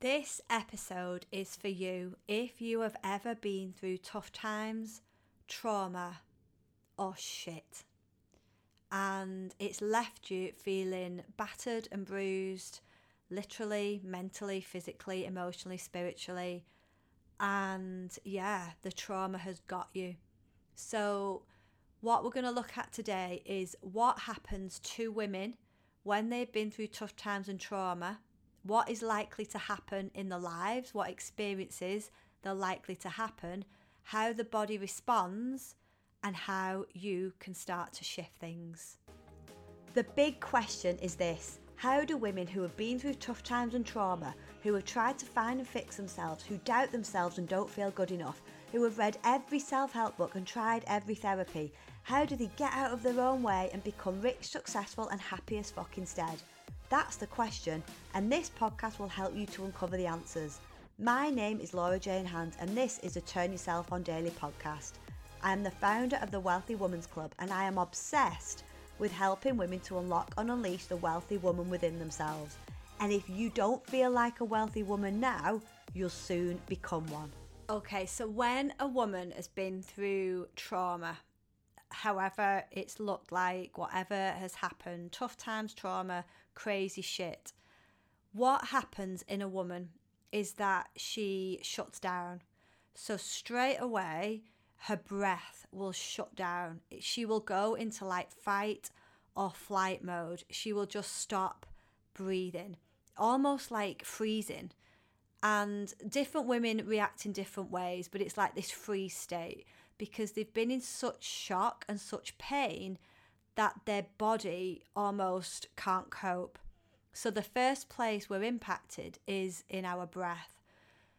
This episode is for you if you have ever been through tough times, trauma, or shit. And it's left you feeling battered and bruised, literally, mentally, physically, emotionally, spiritually. And yeah, the trauma has got you. So, what we're going to look at today is what happens to women when they've been through tough times and trauma what is likely to happen in the lives, what experiences they're likely to happen, how the body responds, and how you can start to shift things. The big question is this How do women who have been through tough times and trauma, who have tried to find and fix themselves, who doubt themselves and don't feel good enough, who have read every self help book and tried every therapy, how do they get out of their own way and become rich, successful, and happy as fuck instead? That's the question, and this podcast will help you to uncover the answers. My name is Laura Jane Hand, and this is a Turn Yourself On Daily podcast. I am the founder of the Wealthy Women's Club, and I am obsessed with helping women to unlock and unleash the wealthy woman within themselves. And if you don't feel like a wealthy woman now, you'll soon become one. Okay, so when a woman has been through trauma, however it's looked like, whatever has happened, tough times, trauma, crazy shit. What happens in a woman is that she shuts down. So straight away, her breath will shut down. She will go into like fight or flight mode. She will just stop breathing, almost like freezing. And different women react in different ways, but it's like this freeze state because they've been in such shock and such pain that their body almost can't cope. So, the first place we're impacted is in our breath.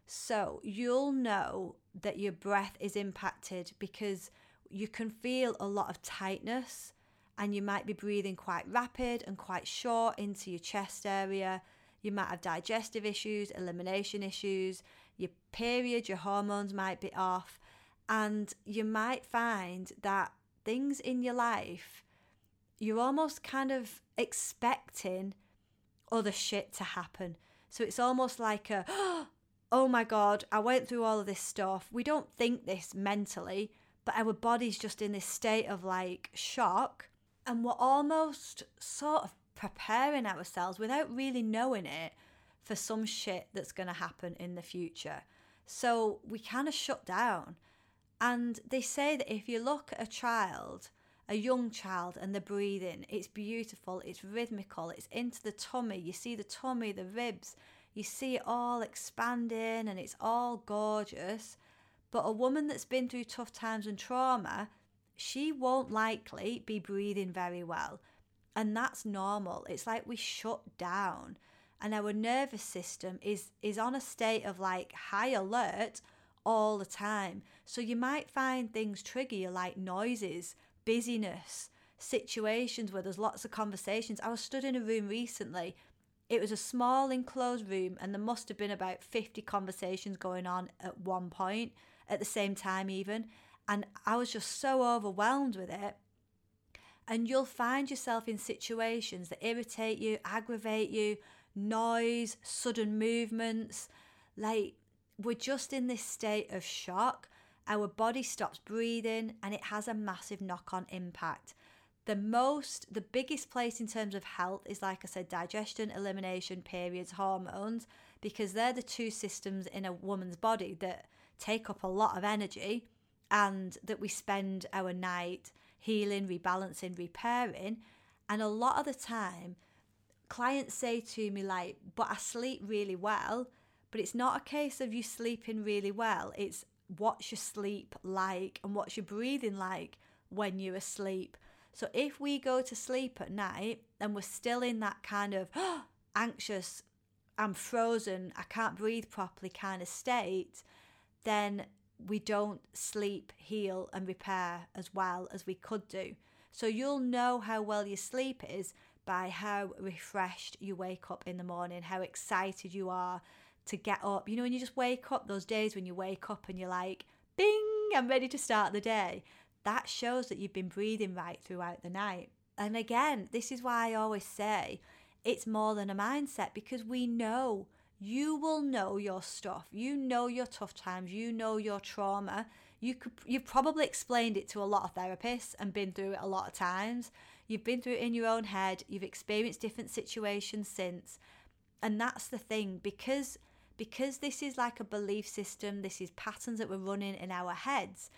So, you'll know that your breath is impacted because you can feel a lot of tightness and you might be breathing quite rapid and quite short into your chest area. You might have digestive issues, elimination issues, your period, your hormones might be off. And you might find that things in your life, you're almost kind of expecting other shit to happen. So it's almost like a, oh my God, I went through all of this stuff. We don't think this mentally, but our body's just in this state of like shock. And we're almost sort of preparing ourselves without really knowing it for some shit that's going to happen in the future. So we kind of shut down. And they say that if you look at a child, a young child, and the breathing, it's beautiful, it's rhythmical, it's into the tummy. You see the tummy, the ribs, you see it all expanding, and it's all gorgeous. But a woman that's been through tough times and trauma, she won't likely be breathing very well. And that's normal. It's like we shut down and our nervous system is is on a state of like high alert all the time. So you might find things trigger you like noises, busyness, situations where there's lots of conversations. I was stood in a room recently. It was a small enclosed room and there must have been about 50 conversations going on at one point at the same time even and I was just so overwhelmed with it. And you'll find yourself in situations that irritate you, aggravate you, noise, sudden movements, like we're just in this state of shock. Our body stops breathing and it has a massive knock on impact. The most, the biggest place in terms of health is, like I said, digestion, elimination, periods, hormones, because they're the two systems in a woman's body that take up a lot of energy and that we spend our night healing, rebalancing, repairing. And a lot of the time, clients say to me, like, but I sleep really well. But it's not a case of you sleeping really well. It's what's your sleep like and what's your breathing like when you're asleep. So if we go to sleep at night and we're still in that kind of oh, anxious, I'm frozen, I can't breathe properly kind of state, then we don't sleep, heal, and repair as well as we could do. So you'll know how well your sleep is by how refreshed you wake up in the morning, how excited you are to get up. You know, when you just wake up, those days when you wake up and you're like, bing, I'm ready to start the day. That shows that you've been breathing right throughout the night. And again, this is why I always say it's more than a mindset because we know you will know your stuff. You know your tough times, you know your trauma. You could you've probably explained it to a lot of therapists and been through it a lot of times. You've been through it in your own head, you've experienced different situations since. And that's the thing because because this is like a belief system, this is patterns that we're running in our heads.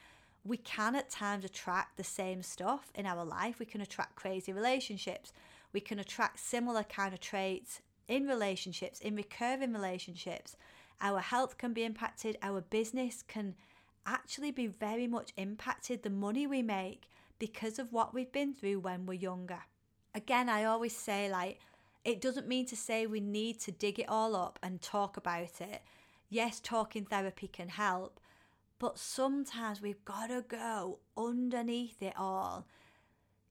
We can at times attract the same stuff in our life. We can attract crazy relationships. We can attract similar kind of traits in relationships, in recurring relationships. Our health can be impacted, our business can actually be very much impacted, the money we make, because of what we've been through when we're younger. Again, I always say, like, it doesn't mean to say we need to dig it all up and talk about it. Yes, talking therapy can help, but sometimes we've got to go underneath it all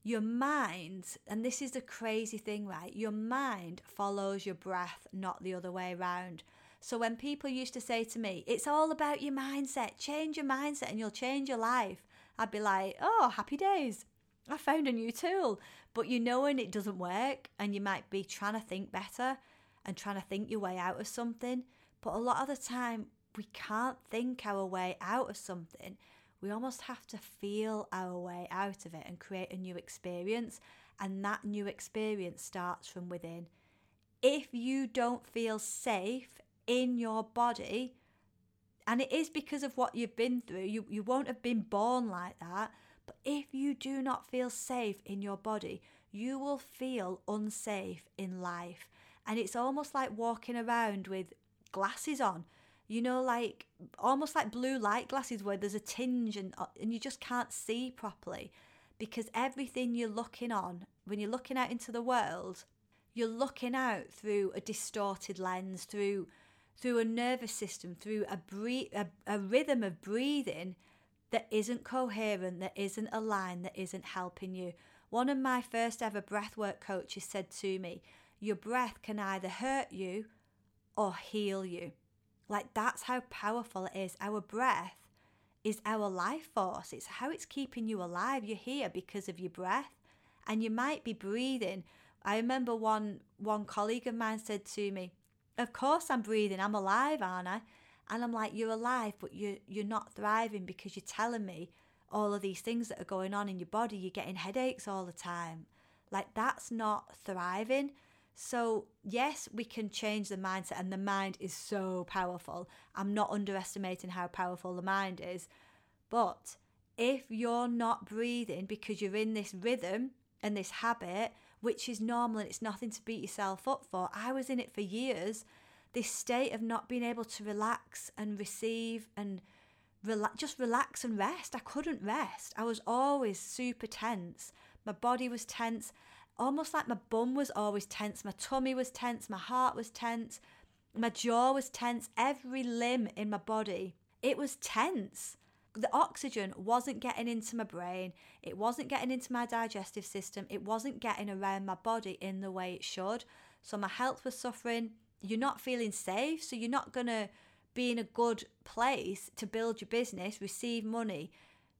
your mind, and this is the crazy thing, right? Your mind follows your breath, not the other way around. So when people used to say to me, it's all about your mindset, change your mindset and you'll change your life, I'd be like, oh, happy days. I found a new tool. But you know when it doesn't work and you might be trying to think better and trying to think your way out of something. But a lot of the time, we can't think our way out of something we almost have to feel our way out of it and create a new experience. And that new experience starts from within. If you don't feel safe in your body, and it is because of what you've been through, you, you won't have been born like that. But if you do not feel safe in your body, you will feel unsafe in life. And it's almost like walking around with glasses on you know, like almost like blue light glasses where there's a tinge and, uh, and you just can't see properly because everything you're looking on, when you're looking out into the world, you're looking out through a distorted lens, through through a nervous system, through a, bre- a, a rhythm of breathing that isn't coherent, that isn't aligned, that isn't helping you. One of my first ever breathwork coaches said to me, Your breath can either hurt you or heal you. Like that's how powerful it is. Our breath is our life force. It's how it's keeping you alive. You're here because of your breath. And you might be breathing. I remember one one colleague of mine said to me, Of course I'm breathing, I'm alive, aren't I? And I'm like, You're alive, but you you're not thriving because you're telling me all of these things that are going on in your body. You're getting headaches all the time. Like that's not thriving. So, yes, we can change the mindset, and the mind is so powerful. I'm not underestimating how powerful the mind is. But if you're not breathing because you're in this rhythm and this habit, which is normal and it's nothing to beat yourself up for, I was in it for years. This state of not being able to relax and receive and rela- just relax and rest. I couldn't rest. I was always super tense. My body was tense almost like my bum was always tense, my tummy was tense, my heart was tense, my jaw was tense, every limb in my body, it was tense. The oxygen wasn't getting into my brain, it wasn't getting into my digestive system, it wasn't getting around my body in the way it should. So my health was suffering. You're not feeling safe, so you're not going to be in a good place to build your business, receive money,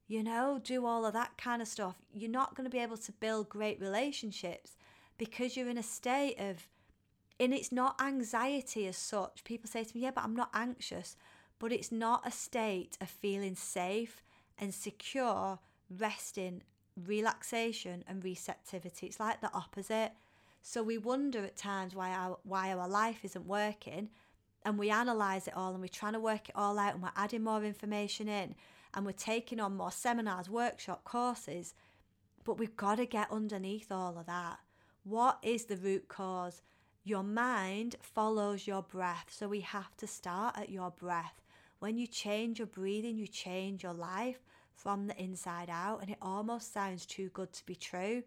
you know, do all of that kind of stuff, you're not going to be able to build great relationships because you're in a state of, and it's not anxiety as such. People say to me, yeah, but I'm not anxious. But it's not a state of feeling safe and secure, resting, relaxation, and receptivity. It's like the opposite. So we wonder at times why our why our life isn't working, and we analyze it all, and we're trying to work it all out, and we're adding more information in, and we're taking on more seminars, workshop courses. But we've got to get underneath all of that. What is the root cause? Your mind follows your breath. So we have to start at your breath. When you change your breathing, you change your life from the inside out. And it almost sounds too good to be true.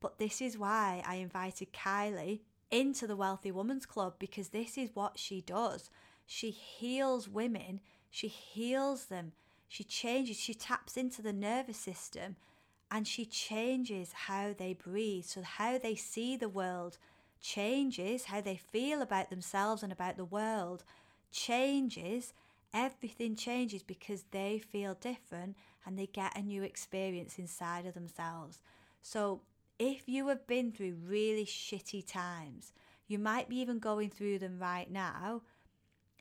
But this is why I invited Kylie into the Wealthy Woman's Club because this is what she does. She heals women, she heals them she changes, she taps into the nervous system and she changes how they breathe. So, how they see the world changes, how they feel about themselves and about the world changes. Everything changes because they feel different and they get a new experience inside of themselves. So, if you have been through really shitty times, you might be even going through them right now.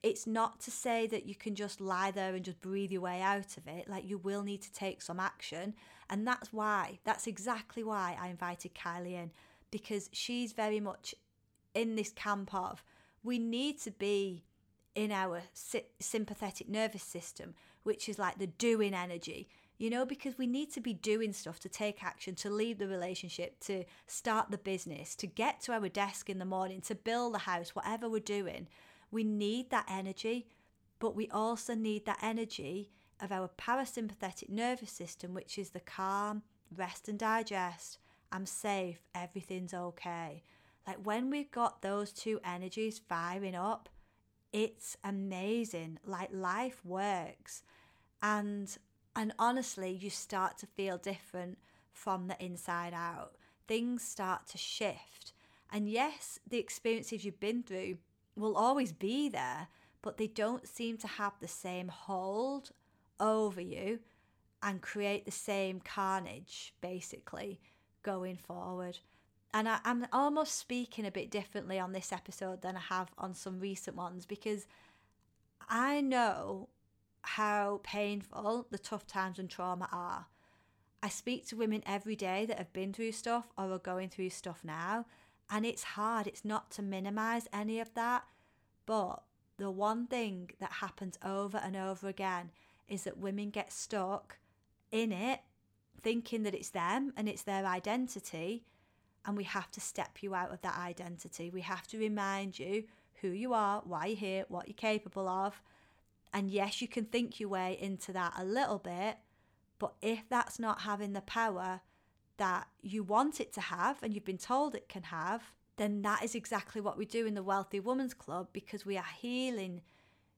it's not to say that you can just lie there and just breathe your way out of it. Like you will need to take some action. And that's why, that's exactly why I invited Kylie in because she's very much in this camp of we need to be in our sympathetic nervous system, which is like the doing energy, you know, because we need to be doing stuff to take action, to leave the relationship, to start the business, to get to our desk in the morning, to build the house, whatever we're doing. We need that energy, but we also need that energy of our parasympathetic nervous system, which is the calm, rest and digest. I'm safe, everything's okay. Like when we've got those two energies firing up, it's amazing. Like life works. And and honestly, you start to feel different from the inside out. Things start to shift. And yes, the experiences you've been through will always be there, but they don't seem to have the same hold over you and create the same carnage, basically, going forward. And I, am almost speaking a bit differently on this episode than I have on some recent ones because I know how painful the tough times and trauma are. I speak to women every day that have been through stuff or are going through stuff now, and it's hard. It's not to minimize any of that, but the one thing that happens over and over again is that women get stuck in it, thinking that it's them and it's their identity. And we have to step you out of that identity. We have to remind you who you are, why you're here, what you're capable of. And yes, you can think your way into that a little bit, but if that's not having the power that you want it to have and you've been told it can have, then that is exactly what we do in the Wealthy Woman's Club because we are healing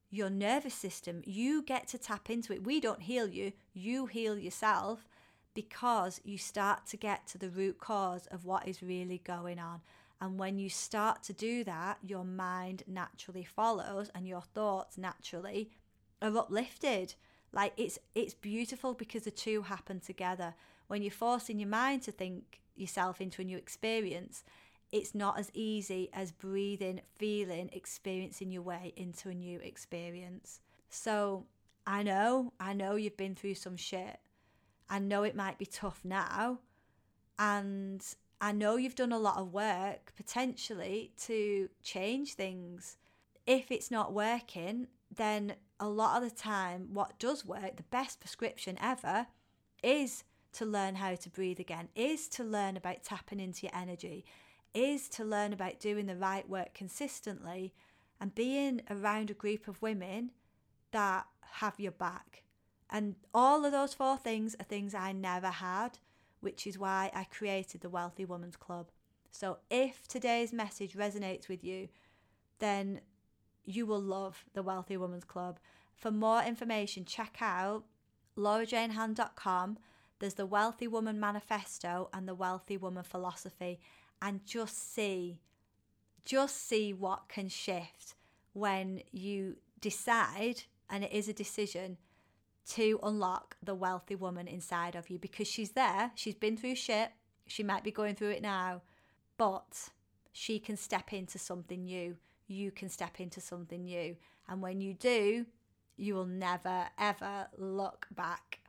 your nervous system. You get to tap into it. We don't heal you, you heal yourself because you start to get to the root cause of what is really going on. And when you start to do that, your mind naturally follows and your thoughts naturally are uplifted. Like it's it's beautiful because the two happen together. When you're forcing your mind to think yourself into a new experience, it's not as easy as breathing, feeling, experiencing your way into a new experience. So I know, I know you've been through some shit. I know it might be tough now. And I know you've done a lot of work potentially to change things. If it's not working, then a lot of the time, what does work, the best prescription ever, is to learn how to breathe again, is to learn about tapping into your energy, is to learn about doing the right work consistently and being around a group of women that have your back. And all of those four things are things I never had, which is why I created the Wealthy Woman's Club. So if today's message resonates with you, then you will love the Wealthy Woman's Club. For more information, check out laurajanehand.com. There's the Wealthy Woman Manifesto and the Wealthy Woman Philosophy and just see just see what can shift when you decide and it is a decision to unlock the wealthy woman inside of you because she's there she's been through shit she might be going through it now but she can step into something new you can step into something new. And when you do you will never ever look back.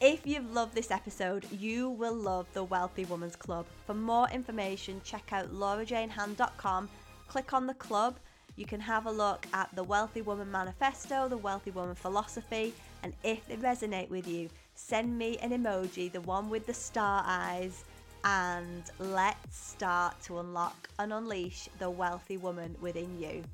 If you've loved this episode, you will love the Wealthy Woman's Club. For more information, check out laurajanehand.com, click on the club. You can have a look at the Wealthy Woman Manifesto, the Wealthy Woman Philosophy, and if they resonate with you, send me an emoji, the one with the star eyes, and let's start to unlock and unleash the wealthy woman within you.